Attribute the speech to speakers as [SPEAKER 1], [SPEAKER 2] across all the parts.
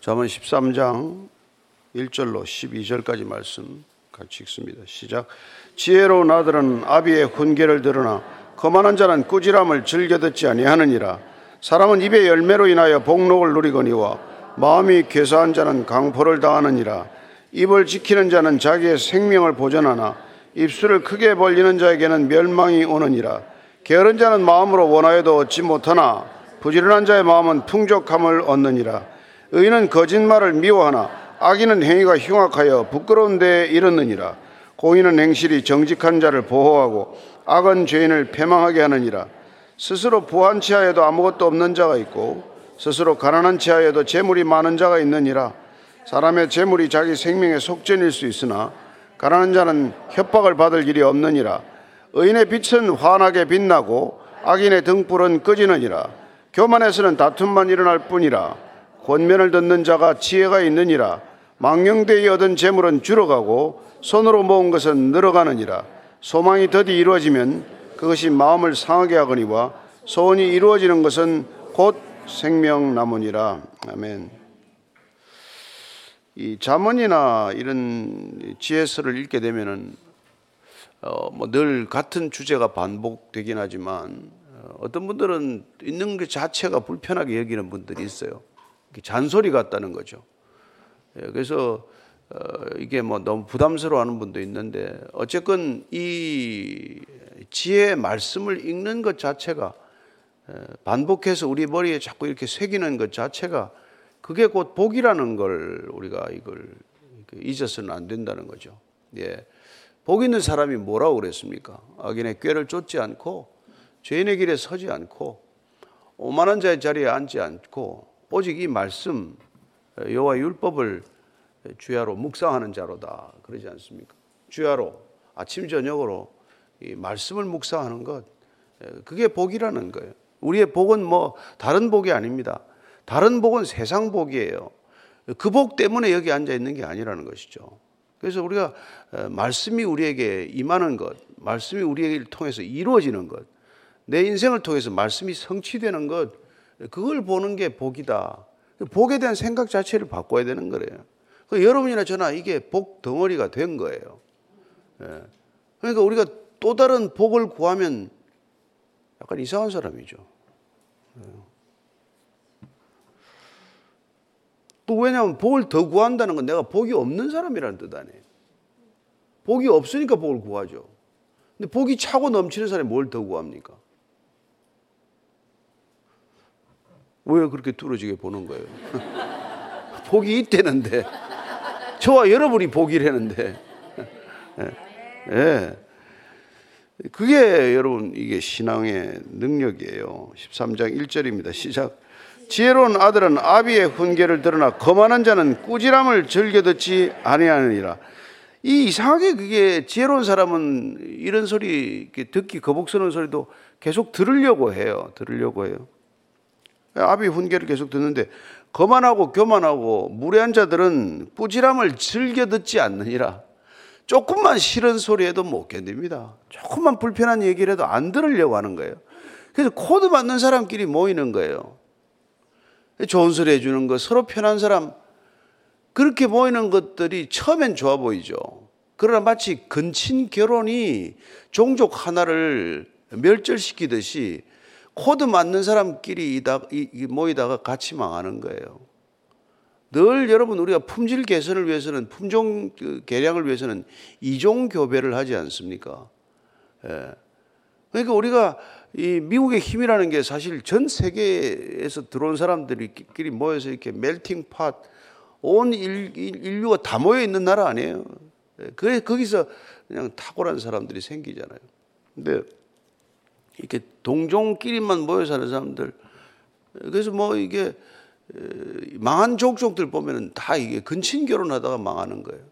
[SPEAKER 1] 잠언 13장 1절로 12절까지 말씀 같이 읽습니다. 시작. 지혜로운 아들은 아비의 훈계를 들으나 거만한 자는 꾸지람을 즐겨 듣지 아니하느니라. 사람은 입의 열매로 인하여 복록을 누리거니와 마음이 괴사한 자는 강포를 당하느니라. 입을 지키는 자는 자기의 생명을 보전하나 입술을 크게 벌리는 자에게는 멸망이 오느니라. 게으른 자는 마음으로 원하여도 얻지 못하나 부지런한 자의 마음은 풍족함을 얻느니라. 의인은 거짓말을 미워하나 악인은 행위가 흉악하여 부끄러운 데에 이르느니라. 공인은 행실이 정직한 자를 보호하고 악은 죄인을 패망하게 하느니라. 스스로 부한 치하에도 아무것도 없는 자가 있고 스스로 가난한 치하에도 재물이 많은 자가 있느니라. 사람의 재물이 자기 생명의 속전일 수 있으나 가난한 자는 협박을 받을 일이 없느니라. 의인의 빛은 환하게 빛나고 악인의 등불은 꺼지느니라. 교만에서는 다툼만 일어날 뿐이라. 권면을 듣는 자가 지혜가 있느니라. 망령되이 얻은 재물은 줄어가고 손으로 모은 것은 늘어가느니라. 소망이 더디 이루어지면 그것이 마음을 상하게 하거니와 소원이 이루어지는 것은 곧 생명나무니라. 아멘. 이 자문이나 이런 지혜서를 읽게 되면은 어, 뭐 늘 같은 주제가 반복되긴 하지만 어, 어떤 분들은 있는 것 자체가 불편하게 여기는 분들이 있어요. 잔소리 같다는 거죠. 예, 그래서 어, 이게 뭐 너무 부담스러워하는 분도 있는데 어쨌건 이 지혜 말씀을 읽는 것 자체가 반복해서 우리 머리에 자꾸 이렇게 새기는 것 자체가 그게 곧 복이라는 걸 우리가 이걸 잊어서는 안 된다는 거죠. 예. 복 있는 사람이 뭐라고 그랬습니까? 악인의 꾀를 쫓지 않고 죄인의 길에 서지 않고 오만한 자의 자리에 앉지 않고 오직 이 말씀 여호와 율법을 주야로 묵상하는 자로다 그러지 않습니까? 주야로 아침 저녁으로 이 말씀을 묵상하는 것 그게 복이라는 거예요. 우리의 복은 뭐 다른 복이 아닙니다. 다른 복은 세상 복이에요. 그 복 때문에 여기 앉아 있는 게 아니라는 것이죠. 그래서 우리가 말씀이 우리에게 임하는 것, 말씀이 우리를 통해서 이루어지는 것, 내 인생을 통해서 말씀이 성취되는 것, 그걸 보는 게 복이다. 복에 대한 생각 자체를 바꿔야 되는 거예요. 여러분이나 저나 이게 복 덩어리가 된 거예요. 예. 그러니까 우리가 또 다른 복을 구하면 약간 이상한 사람이죠. 예. 또 왜냐하면 복을 더 구한다는 건 내가 복이 없는 사람이라는 뜻 아니에요. 복이 없으니까 복을 구하죠. 근데 복이 차고 넘치는 사람이 뭘 더 구합니까? 왜 그렇게 뚫어지게 보는 거예요? 복이 있대는데 저와 여러분이 복이라는데 예. 예. 그게 여러분 이게 신앙의 능력이에요. 13장 1절입니다. 시작. 지혜로운 아들은 아비의 훈계를 들으나 거만한 자는 꾸지람을 즐겨 듣지 아니하느니라. 이 이상하게 그게 지혜로운 사람은 이런 소리 듣기 거북스러운 소리도 계속 들으려고 해요. 들으려고 해요. 아비 훈계를 계속 듣는데 거만하고 교만하고 무례한 자들은 꾸지람을 즐겨 듣지 않느니라. 조금만 싫은 소리에도 못 견딥니다. 조금만 불편한 얘기를 해도 안 들으려고 하는 거예요. 그래서 코드 맞는 사람끼리 모이는 거예요. 좋은 소리 해주는 거, 서로 편한 사람, 그렇게 모이는 것들이 처음엔 좋아 보이죠. 그러나 마치 근친 결혼이 종족 하나를 멸절시키듯이 코드 맞는 사람끼리 모이다가 같이 망하는 거예요. 늘 여러분 우리가 품질 개선을 위해서는 품종 그 개량을 위해서는 이종 교배를 하지 않습니까? 예. 그러니까 우리가 이 미국의 힘이라는 게 사실 전 세계에서 들어온 사람들끼리 모여서 이렇게 멜팅 팟, 온 인 류가 다 모여 있는 나라 아니에요. 그 거기서 그냥 탁월한 사람들이 생기잖아요. 근데 이렇게 동종끼리만 모여 사는 사람들, 그래서 뭐 이게 망한 족족들 보면은 다 이게 근친 결혼하다가 망하는 거예요.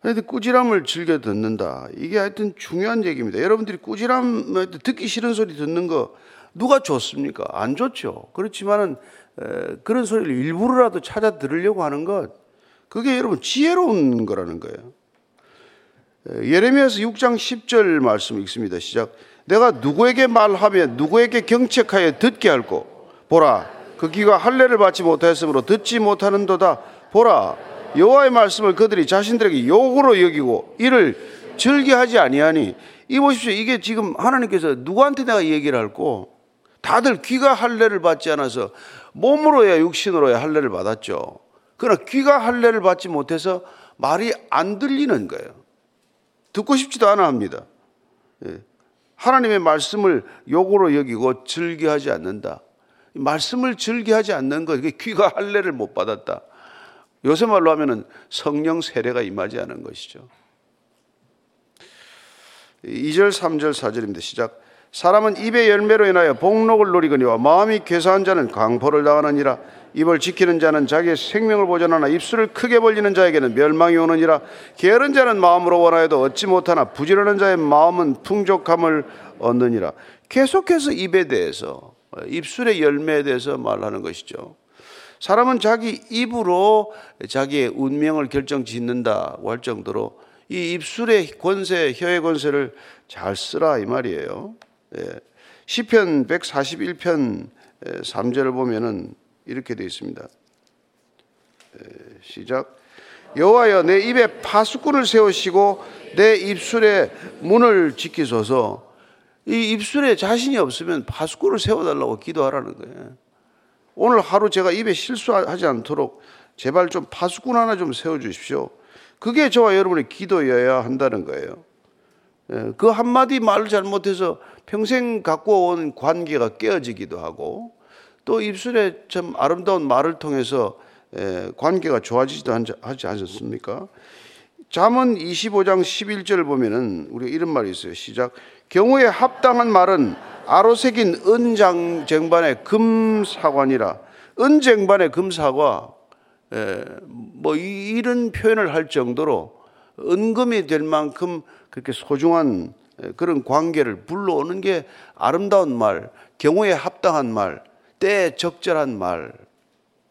[SPEAKER 1] 그런데 꾸지람을 즐겨 듣는다. 이게 하여튼 중요한 얘기입니다. 여러분들이 꾸지람 듣기 싫은 소리 듣는 거 누가 좋습니까? 안 좋죠. 그렇지만은 그런 소리를 일부러라도 찾아 들으려고 하는 것 그게 여러분 지혜로운 거라는 거예요. 예레미야서 6장 10절 말씀 읽습니다. 시작. 내가 누구에게 말하며 누구에게 경책하여 듣게 할고 보라 그 귀가 할례를 받지 못하였으므로 듣지 못하는도다. 보라 여호와의 말씀을 그들이 자신들에게 욕으로 여기고 이를 즐겨하지 아니하니. 이 보십시오. 이게 지금 하나님께서 누구한테 내가 얘기를 할고 다들 귀가 할례를 받지 않아서 몸으로야 육신으로야 할례를 받았죠. 그러나 귀가 할례를 받지 못해서 말이 안 들리는 거예요 듣고 싶지도 않아 합니다 예. 하나님의 말씀을 욕으로 여기고 즐겨하지 않는다. 말씀을 즐겨하지 않는 것, 귀가 할례를 못 받았다. 요새 말로 하면은 성령 세례가 임하지 않은 것이죠. 2절, 3절, 4절입니다. 시작. 사람은 입의 열매로 인하여 복록을 누리거니와 마음이 괴사한 자는 강포를 당하느니라. 입을 지키는 자는 자기의 생명을 보존하나 입술을 크게 벌리는 자에게는 멸망이 오느니라 게으른 자는 마음으로 원하여도 얻지 못하나 부지런한 자의 마음은 풍족함을 얻느니라 계속해서 입에 대해서 입술의 열매에 대해서 말하는 것이죠 사람은 자기 입으로 자기의 운명을 결정 짓는다고 할 정도로 이 입술의 권세, 혀의 권세를 잘 쓰라 이 말이에요. 예. 시편 141편 3절을 보면은 이렇게 되어 있습니다. 시작. 여호와여 내 입에 파수꾼을 세우시고 내 입술에 문을 지키소서. 이 입술에 자신이 없으면 파수꾼을 세워달라고 기도하라는 거예요. 오늘 하루 제가 입에 실수하지 않도록 제발 좀 파수꾼 하나 좀 세워주십시오. 그게 저와 여러분의 기도여야 한다는 거예요. 그 한마디 말을 잘못해서 평생 갖고 온 관계가 깨어지기도 하고 또 입술에 참 아름다운 말을 통해서 관계가 좋아지지도 하지 않았습니까? 잠언 25장 11절을 보면은 우리가 이런 말이 있어요. 시작. 경우에 합당한 말은 아로새긴 은장 쟁반의 금사관이라. 은쟁반의 금사과 뭐 이 런 표현을 할 정도로 은금이 될 만큼 그렇게 소중한 그런 관계를 불러오는 게 아름다운 말, 경우에 합당한 말, 때 적절한 말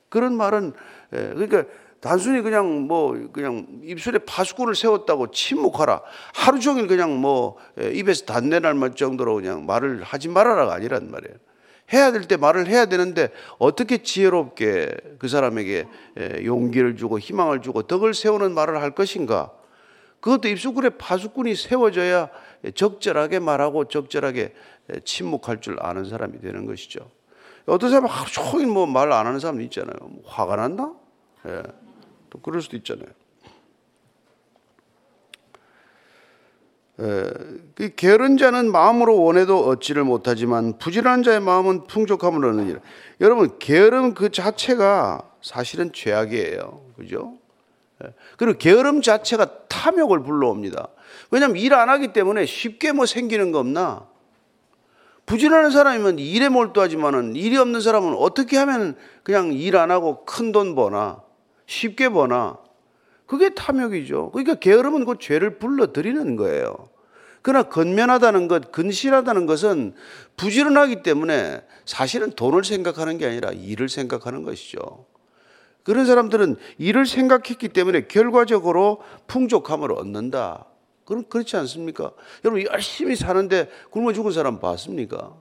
[SPEAKER 1] 그런 말은 예, 그러니까 단순히 그냥 뭐 그냥 입술에 파수꾼을 세웠다고 침묵하라 하루 종일 그냥 뭐 예, 입에서 단내 날 정도로 그냥 말을 하지 말아라가 아니란 말이에요. 해야 될 때 말을 해야 되는데 어떻게 지혜롭게 그 사람에게 예, 용기를 주고 희망을 주고 덕을 세우는 말을 할 것인가? 그것도 입술에 파수꾼이 세워져야 적절하게 말하고 적절하게 침묵할 줄 아는 사람이 되는 것이죠. 어떤 사람은 하루 종일 뭐 말 안 하는 사람도 있잖아요. 뭐 화가 났나? 예. 또 그럴 수도 있잖아요. 예. 그 게으른 자는 마음으로 원해도 얻지를 못하지만 부지런한 자의 마음은 풍족함을 얻느니라. 여러분 게으름 그 자체가 사실은 죄악이에요. 그죠? 예. 그리고 게으름 자체가 탐욕을 불러옵니다. 왜냐하면 일 안 하기 때문에 쉽게 뭐 생기는 거 없나? 부지런한 사람이면 일에 몰두하지만은 일이 없는 사람은 어떻게 하면 그냥 일 안 하고 큰 돈 버나 쉽게 버나 그게 탐욕이죠. 그러니까 게으름은 그 죄를 불러들이는 거예요. 그러나 건면하다는 것, 근실하다는 것은 부지런하기 때문에 사실은 돈을 생각하는 게 아니라 일을 생각하는 것이죠. 그런 사람들은 일을 생각했기 때문에 결과적으로 풍족함을 얻는다. 그럼 그렇지 않습니까? 여러분 열심히 사는데 굶어 죽은 사람 봤습니까?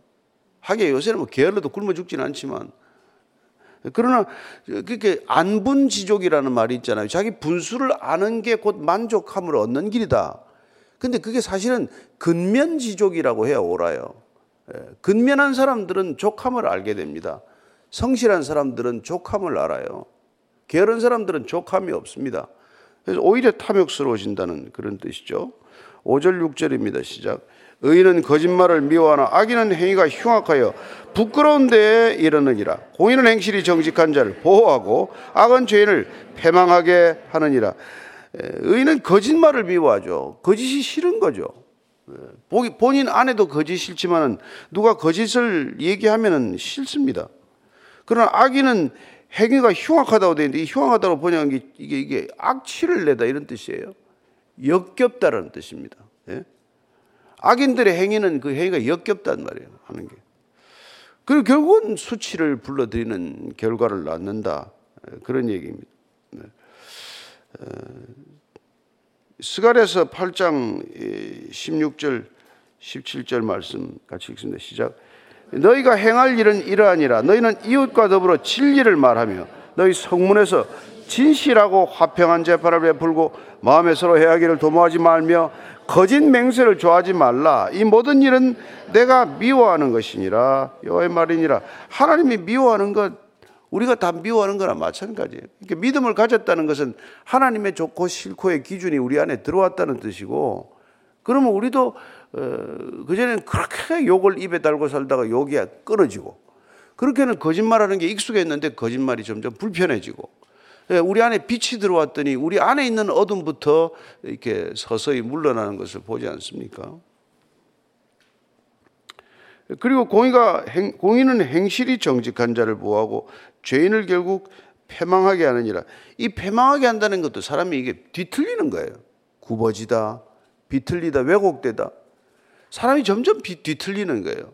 [SPEAKER 1] 하긴 요새는 뭐 게을러도 굶어 죽지는 않지만 그러나 그렇게 안분지족이라는 말이 있잖아요. 자기 분수를 아는 게 곧 만족함을 얻는 길이다. 근데 그게 사실은 근면지족이라고 해야 옳아요. 예, 근면한 사람들은 족함을 알게 됩니다. 성실한 사람들은 족함을 알아요. 게으른 사람들은 족함이 없습니다. 그래서 오히려 탐욕스러워진다는 그런 뜻이죠. 5절 6절입니다. 시작. 의인은 거짓말을 미워하나 악인은 행위가 흉악하여 부끄러운 데에 이르느니라. 공인은 행실이 정직한 자를 보호하고 악은 죄인을 패망하게 하느니라. 의인은 거짓말을 미워하죠. 거짓이 싫은 거죠. 본인 안에도 거짓 싫지만은 누가 거짓을 얘기하면은 싫습니다. 그러나 악인은 행위가 흉악하다고 되어 있는데 이 흉악하다고 번역한 게 이게, 이게 악취를 내다 이런 뜻이에요. 역겹다라는 뜻입니다. 예? 악인들의 행위는 그 행위가 역겹단 말이에요. 하는 게. 그리고 결국은 수치를 불러들이는 결과를 낳는다. 그런 얘기입니다. 네. 어, 스갈에서 8장 16절 17절 말씀 같이 읽습니다. 시작. 너희가 행할 일은 이러하니라 너희는 이웃과 더불어 진리를 말하며 너희 성문에서 진실하고 화평한 재판을 베풀고 마음에 서로 해하기를 도모하지 말며 거짓 맹세를 좋아하지 말라. 이 모든 일은 내가 미워하는 것이니라. 여호와의 말이니라. 하나님이 미워하는 것 우리가 다 미워하는 거나 마찬가지예요. 그러니까 믿음을 가졌다는 것은 하나님의 좋고 싫고의 기준이 우리 안에 들어왔다는 뜻이고 그러면 우리도 어, 그전에는 그렇게 욕을 입에 달고 살다가 욕이 끊어지고 그렇게는 거짓말하는 게 익숙했는데 거짓말이 점점 불편해지고 예, 우리 안에 빛이 들어왔더니 우리 안에 있는 어둠부터 이렇게 서서히 물러나는 것을 보지 않습니까? 그리고 공의가 행, 공의는 행실이 정직한 자를 보호하고 죄인을 결국 패망하게 하느니라. 이 패망하게 한다는 것도 사람이 이게 뒤틀리는 거예요. 굽어지다, 비틀리다, 왜곡되다. 사람이 점점 뒤틀리는 거예요.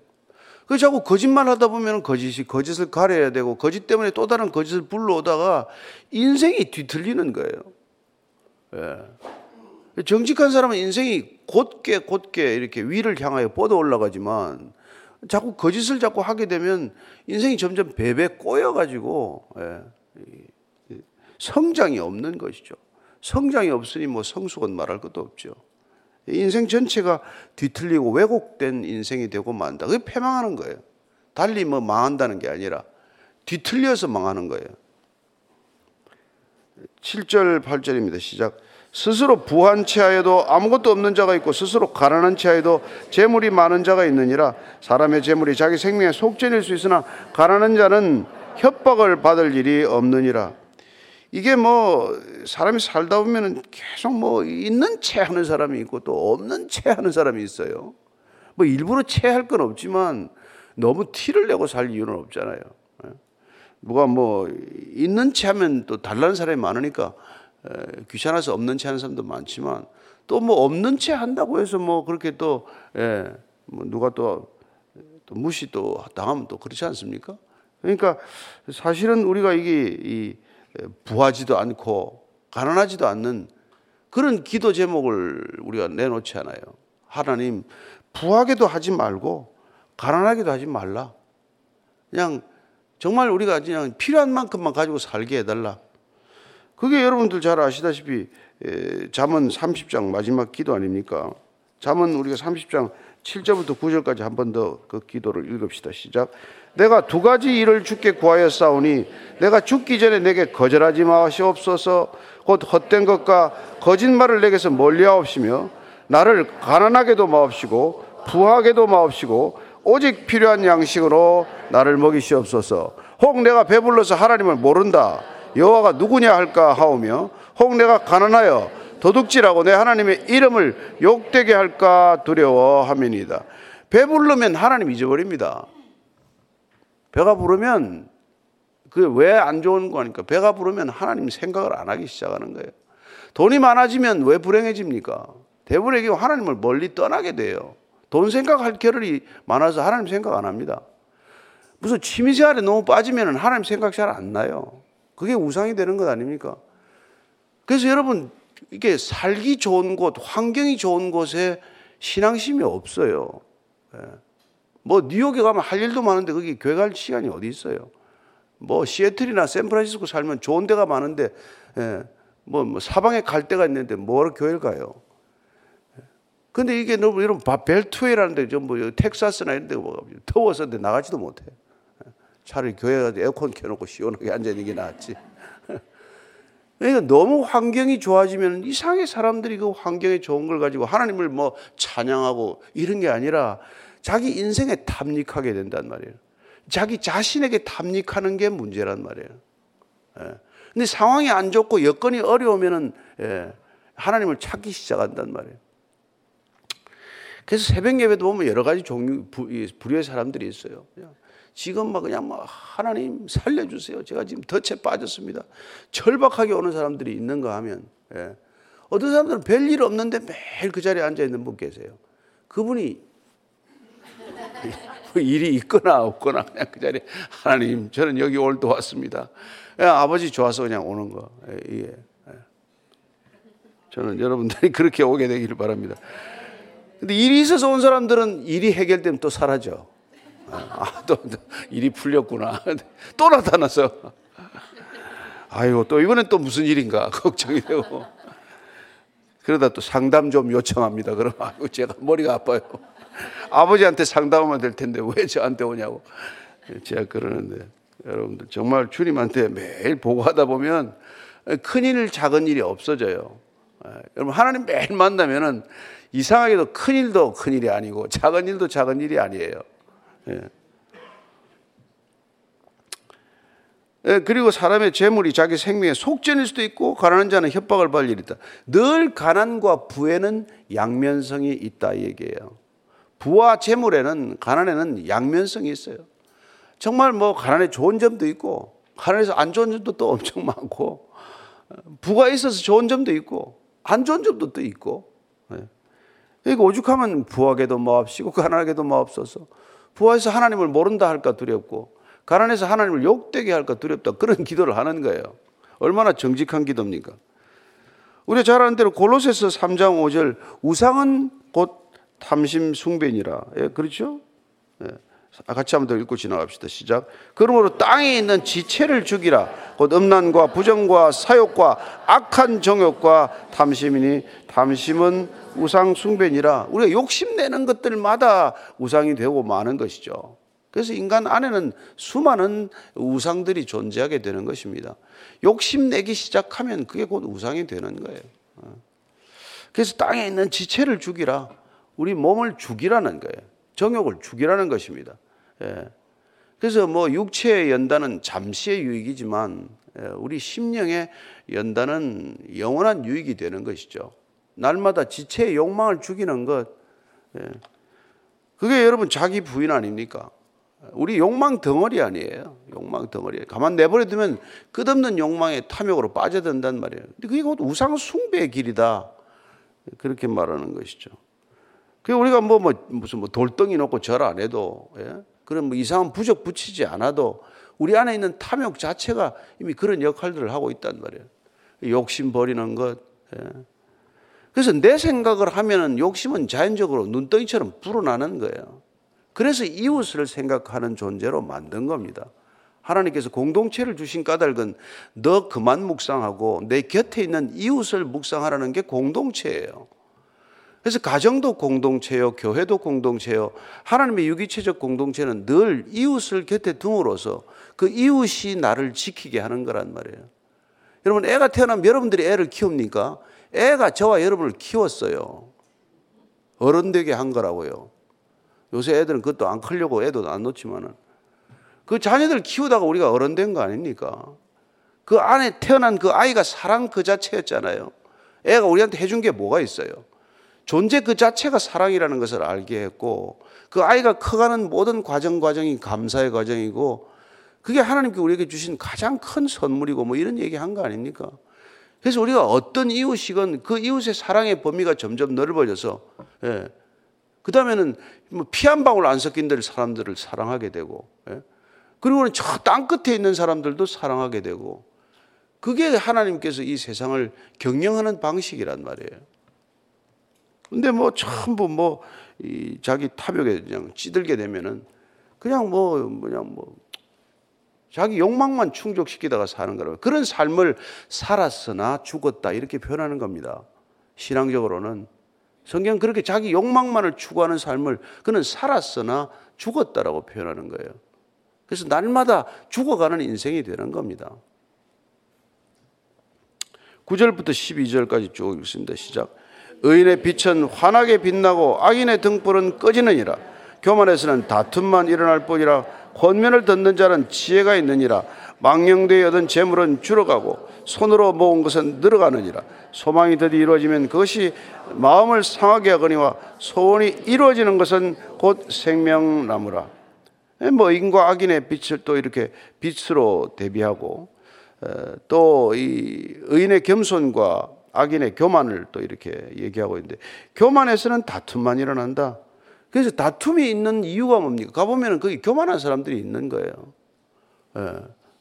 [SPEAKER 1] 그 자꾸 거짓말 하다 보면 거짓이 거짓을 가려야 되고 거짓 때문에 또 다른 거짓을 불러오다가 인생이 뒤틀리는 거예요. 예. 정직한 사람은 인생이 곧게 곧게 이렇게 위를 향하여 뻗어 올라가지만 자꾸 거짓을 자꾸 하게 되면 인생이 점점 배배 꼬여가지고 예. 성장이 없는 것이죠. 성장이 없으니 뭐 성숙은 말할 것도 없죠. 인생 전체가 뒤틀리고 왜곡된 인생이 되고 만다. 그게 패망하는 거예요. 달리 뭐 망한다는 게 아니라 뒤틀려서 망하는 거예요. 7절, 8절입니다. 시작. 스스로 부한 체하여도 아무것도 없는 자가 있고 스스로 가난한 체하여도 재물이 많은 자가 있느니라 사람의 재물이 자기 생명의 속전일 수 있으나 가난한 자는 협박을 받을 일이 없느니라 이게 뭐 사람이 살다 보면은 계속 뭐 있는 채 하는 사람이 있고 또 없는 채 하는 사람이 있어요. 뭐 일부러 채할 건 없지만 너무 티를 내고 살 이유는 없잖아요. 예. 누가 뭐 있는 채 하면 또 달라는 사람이 많으니까 귀찮아서 없는 채 하는 사람도 많지만 또 뭐 없는 채 한다고 해서 뭐 그렇게 또 예, 뭐 누가 또, 또 무시 또 당하면 또 그렇지 않습니까? 그러니까 사실은 우리가 이게 이 부하지도 않고 가난하지도 않는 그런 기도 제목을 우리가 내놓지 않아요. 하나님, 부하게도 하지 말고 가난하게도 하지 말라. 그냥 정말 우리가 그냥 필요한 만큼만 가지고 살게 해달라. 그게 여러분들 잘 아시다시피 잠언 30장 마지막 기도 아닙니까? 잠언 우리가 30장 7절부터 9절까지 한 번 더 그 기도를 읽읍시다. 시작. 내가 두 가지 일을 주께 구하여 싸우니 내가 죽기 전에 내게 거절하지 마시옵소서. 곧 헛된 것과 거짓말을 내게서 멀리하옵시며 나를 가난하게도 마옵시고 부하게도 마옵시고 오직 필요한 양식으로 나를 먹이시옵소서. 혹 내가 배불러서 하나님을 모른다. 여호와가 누구냐 할까 하오며 혹 내가 가난하여 도둑질하고 내 하나님의 이름을 욕되게 할까 두려워함이니다. 배부르면 하나님 잊어버립니다. 배가 부르면 그 왜 안 좋은 거니까 배가 부르면 하나님 생각을 안 하기 시작하는 거예요. 돈이 많아지면 왜 불행해집니까? 대부분에게 하나님을 멀리 떠나게 돼요. 돈 생각할 겨를이 많아서 하나님 생각 안 합니다. 무슨 취미생활에 너무 빠지면 하나님 생각 잘 안 나요. 그게 우상이 되는 것 아닙니까? 그래서 여러분, 이게 살기 좋은 곳, 환경이 좋은 곳에 신앙심이 없어요. 예. 뭐 뉴욕에 가면 할 일도 많은데 거기 교회 갈 시간이 어디 있어요? 뭐 시애틀이나 샌프란시스코 살면 좋은 데가 많은데 예, 뭐, 뭐 사방에 갈 데가 있는데 뭐하러 교회를 가요? 근데 이게 너무 이런 벨트웨이라는 데 전부 텍사스나 이런 데뭐 더워서 나가지도 못해. 차라리 교회 가서 에어컨 켜놓고 시원하게 앉아있는 게 낫지. 그러니까 너무 환경이 좋아지면 이상하게 사람들이 그 환경에 좋은 걸 가지고 하나님을 뭐 찬양하고 이런 게 아니라 자기 인생에 탐닉하게 된단 말이에요. 자기 자신에게 탐닉하는 게 문제란 말이에요. 예. 근데 상황이 안 좋고 여건이 어려우면은 예, 하나님을 찾기 시작한단 말이에요. 그래서 새벽 예배도 보면 여러 가지 종류 부류의 사람들이 있어요. 지금 막 그냥 막 하나님 살려주세요. 제가 지금 덫에 빠졌습니다. 절박하게 오는 사람들이 있는가 하면 예. 어떤 사람들은 별일 없는데 매일 그 자리에 앉아 있는 분 계세요. 그분이 일이 있거나 없거나 그냥 그 자리에 하나님 저는 여기 또 왔습니다. 예, 아버지 좋아서 그냥 오는 거. 예, 예. 저는 여러분들이 그렇게 오게 되기를 바랍니다. 근데 일이 있어서 온 사람들은 일이 해결되면 또 사라져. 아, 또, 또 일이 풀렸구나. 또 나타났어. 아이고, 또 이번엔 또 무슨 일인가 걱정이 되고. 그러다 또 상담 좀 요청합니다. 그럼 아이고, 제가 머리가 아파요. 아버지한테 상담하면 될 텐데 왜 저한테 오냐고. 제가 그러는데 여러분들 정말 주님한테 매일 보고하다 보면 큰일 작은 일이 없어져요. 여러분 하나님 매일 만나면은 이상하게도 큰 일도 큰 일이 아니고 작은 일도 작은 일이 아니에요. 예. 예, 그리고 사람의 재물이 자기 생명의 속전일 수도 있고 가난한 자는 협박을 받을 일이 있다. 늘 가난과 부에는 양면성이 있다 이 얘기예요. 부와 재물에는 가난에는 양면성이 있어요. 정말 뭐 가난에 좋은 점도 있고 가난에서 안 좋은 점도 또 엄청 많고 부가 있어서 좋은 점도 있고 안 좋은 점도 또 있고. 그러니까 오죽하면 부하게도 마옵시고 가난하게도 마옵소서. 부하에서 하나님을 모른다 할까 두렵고 가난해서 하나님을 욕되게 할까 두렵다. 그런 기도를 하는 거예요. 얼마나 정직한 기도입니까? 우리가 잘 아는 대로 골로새서 3장 5절 우상은 곧 탐심 숭배니라 예, 그렇죠? 예. 같이 한번 더 읽고 지나갑시다. 시작. 그러므로 땅에 있는 지체를 죽이라. 곧 음란과 부정과 사욕과 악한 정욕과 탐심이니 탐심은 우상 숭배니라. 우리가 욕심내는 것들마다 우상이 되고 마는 것이죠. 그래서 인간 안에는 수많은 우상들이 존재하게 되는 것입니다. 욕심내기 시작하면 그게 곧 우상이 되는 거예요. 그래서 땅에 있는 지체를 죽이라. 우리 몸을 죽이라는 거예요. 정욕을 죽이라는 것입니다. 예. 그래서 뭐 육체의 연단은 잠시의 유익이지만 예, 우리 심령의 연단은 영원한 유익이 되는 것이죠. 날마다 지체의 욕망을 죽이는 것. 예. 그게 여러분 자기 부인 아닙니까? 우리 욕망 덩어리 아니에요. 욕망 덩어리. 가만 내버려 두면 끝없는 욕망의 탐욕으로 빠져든단 말이에요. 근데 그게 곧 우상 숭배의 길이다. 그렇게 말하는 것이죠. 그 우리가 뭐, 뭐 무슨 뭐 돌덩이 놓고 절 안 해도 예? 그런 뭐 이상한 부적 붙이지 않아도 우리 안에 있는 탐욕 자체가 이미 그런 역할들을 하고 있단 말이에요. 욕심 버리는 것. 예. 그래서 내 생각을 하면은 욕심은 자연적으로 눈덩이처럼 불어나는 거예요. 그래서 이웃을 생각하는 존재로 만든 겁니다. 하나님께서 공동체를 주신 까닭은 너 그만 묵상하고 내 곁에 있는 이웃을 묵상하라는 게 공동체예요. 그래서 가정도 공동체요, 교회도 공동체요. 하나님의 유기체적 공동체는 늘 이웃을 곁에 둠으로써 그 이웃이 나를 지키게 하는 거란 말이에요. 여러분, 애가 태어나면 여러분들이 애를 키웁니까? 애가 저와 여러분을 키웠어요. 어른 되게 한 거라고요. 요새 애들은 그것도 안 크려고 애도 안 놓지만은 그 자녀들 키우다가 우리가 어른 된 거 아닙니까? 그 안에 태어난 그 아이가 사랑 그 자체였잖아요. 애가 우리한테 해준 게 뭐가 있어요? 존재 그 자체가 사랑이라는 것을 알게 했고 그 아이가 커가는 모든 과정 과정이 감사의 과정이고 그게 하나님께 우리에게 주신 가장 큰 선물이고 뭐 이런 얘기 한 거 아닙니까? 그래서 우리가 어떤 이웃이건 그 이웃의 사랑의 범위가 점점 넓어져서 예. 그 다음에는 뭐 피 한 방울 안 섞인 들 사람들을 사랑하게 되고 예. 그리고는 저 땅 끝에 있는 사람들도 사랑하게 되고 그게 하나님께서 이 세상을 경영하는 방식이란 말이에요. 근데 뭐 전부 뭐 이 자기 탐욕에 그냥 찌들게 되면은 그냥 뭐 그냥 뭐 자기 욕망만 충족시키다가 사는 거라고 그런 삶을 살았으나 죽었다 이렇게 표현하는 겁니다. 신앙적으로는 성경 그렇게 자기 욕망만을 추구하는 삶을 그는 살았으나 죽었다라고 표현하는 거예요. 그래서 날마다 죽어가는 인생이 되는 겁니다. 9절부터 12절까지 쭉 읽습니다. 시작. 의인의 빛은 환하게 빛나고 악인의 등불은 꺼지느니라. 교만에서는 다툼만 일어날 뿐이라 권면을 듣는 자는 지혜가 있느니라. 망령되이 얻은 재물은 줄어가고 손으로 모은 것은 늘어가느니라. 소망이 드디 이루어지면 그것이 마음을 상하게 하거니와 소원이 이루어지는 것은 곧 생명나무라. 뭐 인과 악인의 빛을 또 이렇게 빛으로 대비하고 또 이 의인의 겸손과 악인의 교만을 또 이렇게 얘기하고 있는데 교만에서는 다툼만 일어난다. 그래서 다툼이 있는 이유가 뭡니까? 가보면 거기 교만한 사람들이 있는 거예요. 예.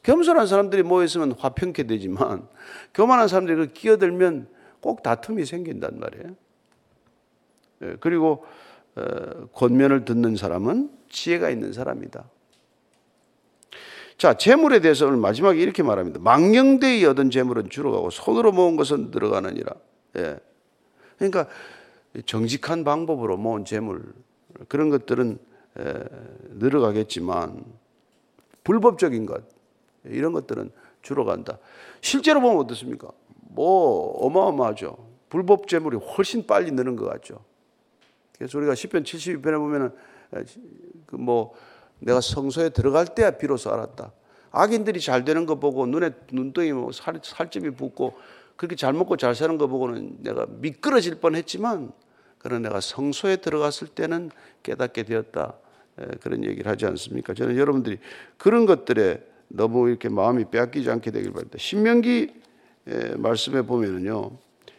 [SPEAKER 1] 겸손한 사람들이 모여있으면 화평케 되지만 교만한 사람들이 그 끼어들면 꼭 다툼이 생긴단 말이에요. 예. 그리고 어, 권면을 듣는 사람은 지혜가 있는 사람이다. 자, 재물에 대해서 오늘 마지막에 이렇게 말합니다. 망령되이 얻은 재물은 주로 가고 손으로 모은 것은 들어가느니라. 예. 그러니까 정직한 방법으로 모은 재물 그런 것들은 에, 늘어가겠지만 불법적인 것 이런 것들은 주로 간다. 실제로 보면 어떻습니까? 뭐 어마어마하죠. 불법 재물이 훨씬 빨리 느는 것 같죠. 그래서 우리가 10편 72편에 보면은 그뭐 내가 성소에 들어갈 때야 비로소 알았다. 악인들이 잘 되는 거 보고 눈에 눈덩이 뭐 살, 살점이 붓고 그렇게 잘 먹고 잘 사는 거 보고는 내가 미끄러질 뻔했지만 그러나 내가 성소에 들어갔을 때는 깨닫게 되었다. 그런 얘기를 하지 않습니까? 저는 여러분들이 그런 것들에 너무 이렇게 마음이 빼앗기지 않게 되길 바랍니다. 신명기 말씀에 보면은요.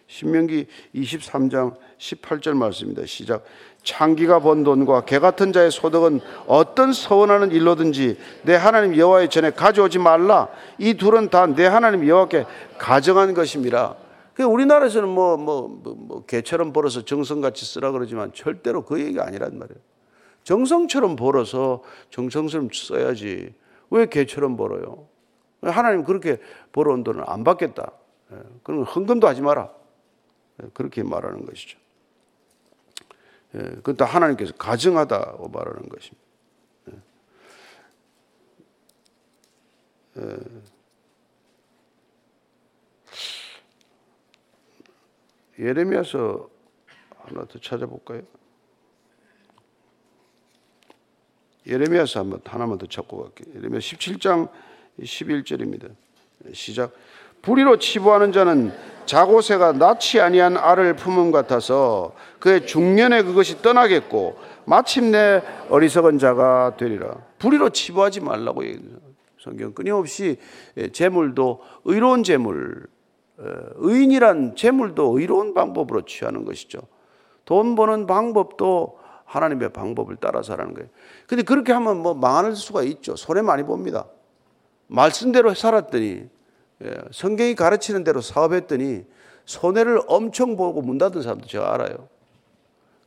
[SPEAKER 1] 신명기 23장 18절 말씀입니다. 시작. 창기가 번 돈과 개 같은 자의 소득은 어떤 서원하는 일로든지 내 하나님 여호와의 전에 가져오지 말라. 이 둘은 다 내 하나님 여호와께 가정한 것입니다. 그 우리나라에서는 뭐, 뭐, 뭐, 뭐, 개처럼 벌어서 정성같이 쓰라 그러지만 절대로 그 얘기가 아니란 말이에요. 정성처럼 벌어서 정성스럼 써야지. 왜 개처럼 벌어요? 하나님 그렇게 벌어온 돈을 안 받겠다. 예, 그럼 헌금도 하지 마라. 예, 그렇게 말하는 것이죠. 예, 그건 다 하나님께서 가정하다고 말하는 것입니다. 예. 예. 예레미야서 하나 더 찾아볼까요? 예레미야서 한번 하나만 더 찾고 갈게요. 예레미야 17장 11절입니다. 시작. 불의로 치부하는 자는 자고새가 낳지 아니한 알을 품음 같아서 그의 중년에 그것이 떠나겠고 마침내 어리석은 자가 되리라. 불의로 치부하지 말라고 성경 끊임없이 재물도 의로운 재물, 어, 의인이란 재물도 의로운 방법으로 취하는 것이죠. 돈 버는 방법도 하나님의 방법을 따라서 하는 거예요. 근데 그렇게 하면 뭐 망할 수가 있죠. 손해 많이 봅니다. 말씀대로 살았더니 예, 성경이 가르치는 대로 사업했더니 손해를 엄청 보고 문 닫은 사람도 제가 알아요.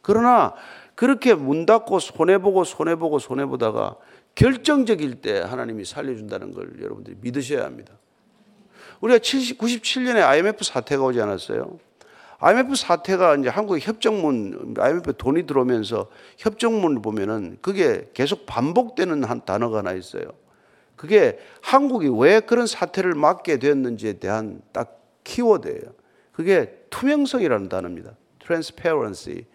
[SPEAKER 1] 그러나 그렇게 문 닫고 손해보고 손해보고 손해보다가 결정적일 때 하나님이 살려준다는 걸 여러분들이 믿으셔야 합니다. 우리가 70, 97년에 IMF 사태가 오지 않았어요? IMF 사태가 이제 한국 협정문, IMF 돈이 들어오면서 협정문을 보면은 그게 계속 반복되는 한 단어가 하나 있어요. 그게 한국이 왜 그런 사태를 맞게 되었는지에 대한 딱 키워드예요. 그게 투명성이라는 단어입니다. transparency.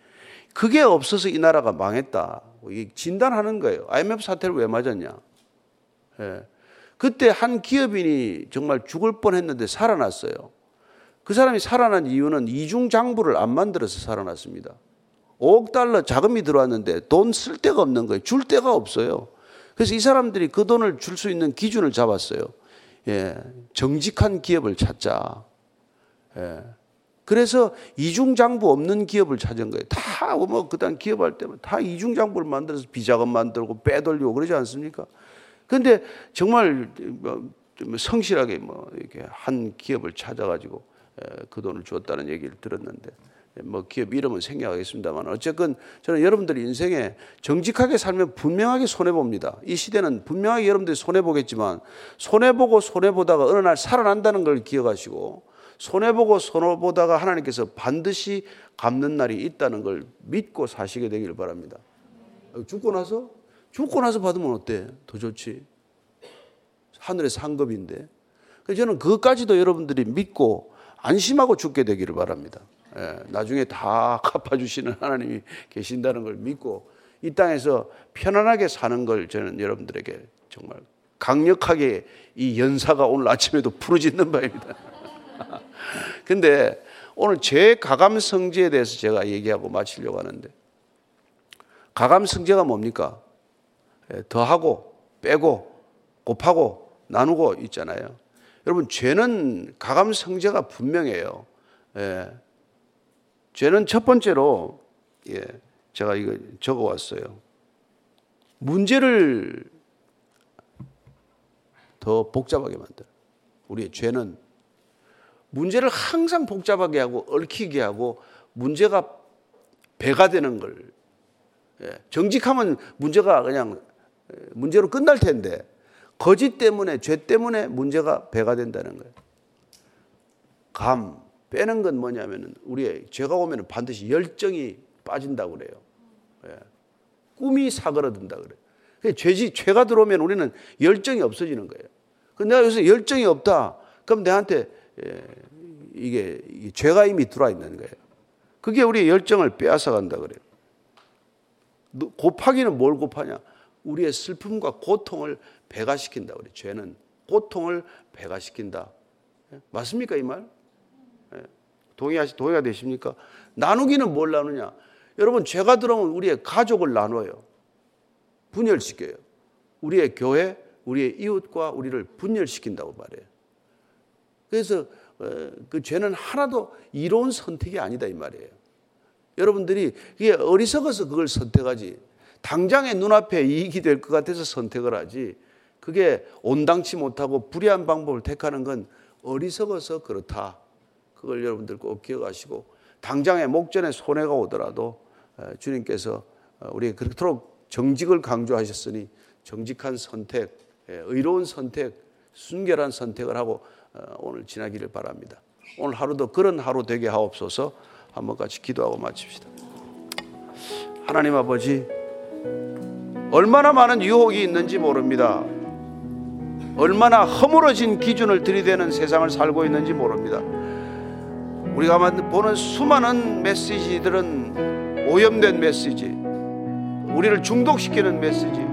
[SPEAKER 1] 그게 없어서 이 나라가 망했다. 진단하는 거예요. IMF 사태를 왜 맞았냐? 예. 그때 한 기업인이 정말 죽을 뻔 했는데 살아났어요. 그 사람이 살아난 이유는 이중 장부를 안 만들어서 살아났습니다. 5억 달러 자금이 들어왔는데 돈 쓸 데가 없는 거예요. 줄 데가 없어요. 그래서 이 사람들이 그 돈을 줄 수 있는 기준을 잡았어요. 예, 정직한 기업을 찾자. 예. 그래서 이중장부 없는 기업을 찾은 거예요. 다, 뭐, 그다음 기업할 때면 다 이중장부를 만들어서 비자금 만들고 빼돌리고 그러지 않습니까? 근데 정말 뭐 성실하게 뭐 이렇게 한 기업을 찾아가지고 예, 그 돈을 줬다는 얘기를 들었는데 뭐 기업 이름은 생략하겠습니다만 어쨌건 저는 여러분들 인생에 정직하게 살면 분명하게 손해 봅니다. 이 시대는 분명하게 여러분들이 손해 보겠지만 손해 보고 손해 보다가 어느 날 살아난다는 걸 기억하시고 손해 보고 손해 보다가 하나님께서 반드시 갚는 날이 있다는 걸 믿고 사시게 되기를 바랍니다. 죽고 나서 죽고 나서 받으면 어때? 더 좋지. 하늘의 상급인데. 저는 그것까지도 여러분들이 믿고 안심하고 죽게 되기를 바랍니다. 예, 나중에 다 갚아주시는 하나님이 계신다는 걸 믿고 이 땅에서 편안하게 사는 걸 저는 여러분들에게 정말 강력하게 이 연사가 오늘 아침에도 부르짖는 바입니다. 근데 오늘 제 가감 성제에 대해서 제가 얘기하고 마치려고 하는데 가감 성제가 뭡니까? 예, 더하고 빼고 곱하고 나누고 있잖아요. 여러분 죄는 가감 성제가 분명해요. 예. 죄는 첫 번째로 예, 제가 이거 적어 왔어요. 문제를 더 복잡하게 만들. 우리의 죄는 문제를 항상 복잡하게 하고 얽히게 하고 문제가 배가 되는 걸 예, 정직하면 문제가 그냥 문제로 끝날 텐데 거짓 때문에 죄 때문에 문제가 배가 된다는 거예요. 감 빼는 건 뭐냐면은 우리의 죄가 오면은 반드시 열정이 빠진다고 그래요. 예. 꿈이 사그러든다 그래요. 죄지 죄가 들어오면 우리는 열정이 없어지는 거예요. 그 내가 여기서 열정이 없다. 그럼 내한테 예, 이게, 이게 죄가 이미 들어와 있는 거예요. 그게 우리의 열정을 빼앗아 간다 그래요. 곱하기는 뭘 곱하냐? 우리의 슬픔과 고통을 배가시킨다. 우리 죄는 고통을 배가시킨다. 예? 맞습니까 이 말? 예. 동의하시 동의가 되십니까? 나누기는 뭘 나누냐? 여러분 죄가 들어오면 우리의 가족을 나눠요. 분열시켜요. 우리의 교회, 우리의 이웃과 우리를 분열시킨다고 말해요. 그래서 어, 그 죄는 하나도 이로운 선택이 아니다 이 말이에요. 여러분들이 이게 어리석어서 그걸 선택하지 당장의 눈앞에 이익이 될 것 같아서 선택을 하지 그게 온당치 못하고 불의한 방법을 택하는 건 어리석어서 그렇다. 그걸 여러분들 꼭 기억하시고 당장의 목전에 손해가 오더라도 어, 주님께서 어, 우리에게 그렇도록 정직을 강조하셨으니 정직한 선택, 예, 의로운 선택, 순결한 선택을 하고 어, 오늘 지나기를 바랍니다. 오늘 하루도 그런 하루 되게 하옵소서 한번 같이 기도하고 마칩시다. 하나님 아버지, 얼마나 많은 유혹이 있는지 모릅니다. 얼마나 허물어진 기준을 들이대는 세상을 살고 있는지 모릅니다. 우리가 보는 수많은 메시지들은 오염된 메시지, 우리를 중독시키는 메시지,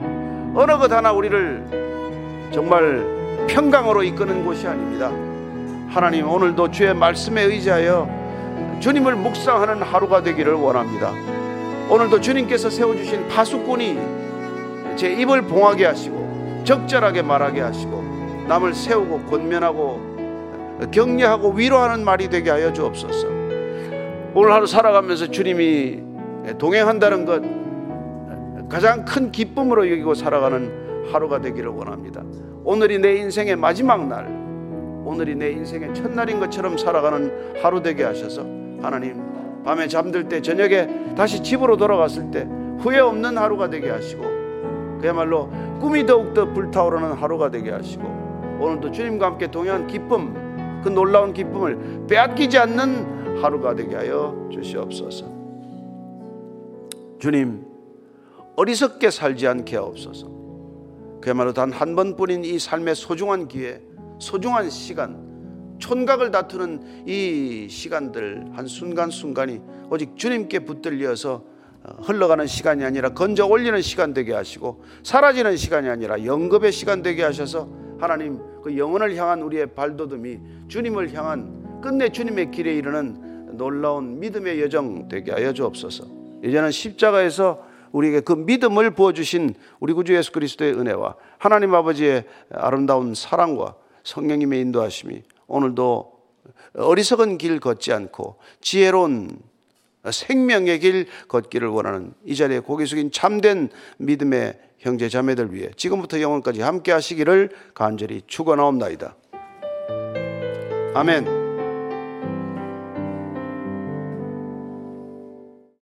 [SPEAKER 1] 어느 것 하나 우리를 정말 평강으로 이끄는 곳이 아닙니다. 하나님 오늘도 주의 말씀에 의지하여 주님을 묵상하는 하루가 되기를 원합니다. 오늘도 주님께서 세워주신 파수꾼이 제 입을 봉하게 하시고 적절하게 말하게 하시고 남을 세우고 권면하고 격려하고 위로하는 말이 되게 하여 주옵소서. 오늘 하루 살아가면서 주님이 동행한다는 것 가장 큰 기쁨으로 여기고 살아가는 하루가 되기를 원합니다. 오늘이 내 인생의 마지막 날, 오늘이 내 인생의 첫날인 것처럼 살아가는 하루 되게 하셔서 하나님 밤에 잠들 때 저녁에 다시 집으로 돌아갔을 때 후회 없는 하루가 되게 하시고 그야말로 꿈이 더욱더 불타오르는 하루가 되게 하시고 오늘도 주님과 함께 동행한 기쁨 그 놀라운 기쁨을 빼앗기지 않는 하루가 되게 하여 주시옵소서. 주님 어리석게 살지 않게 하옵소서. 그야말로 단 한 번뿐인 이 삶의 소중한 기회, 소중한 시간, 촌각을 다투는 이 시간들 한 순간순간이 오직 주님께 붙들려서 어, 흘러가는 시간이 아니라 건져 올리는 시간 되게 하시고 사라지는 시간이 아니라 영급의 시간 되게 하셔서 하나님 그 영혼을 향한 우리의 발돋움이 주님을 향한 끝내 주님의 길에 이르는 놀라운 믿음의 여정 되게 하여 주옵소서. 이제는 십자가에서 우리에게 그 믿음을 부어 주신 우리 구주 예수 그리스도의 은혜와 하나님 아버지의 아름다운 사랑과 성령님의 인도하심이 오늘도 어리석은 길 걷지 않고 지혜로운 생명의 길 걷기를 원하는 이 자리에 고개 숙인 참된 믿음의 형제 자매들 위해 지금부터 영원까지 함께 하시기를 간절히 축원하옵나이다. 아멘.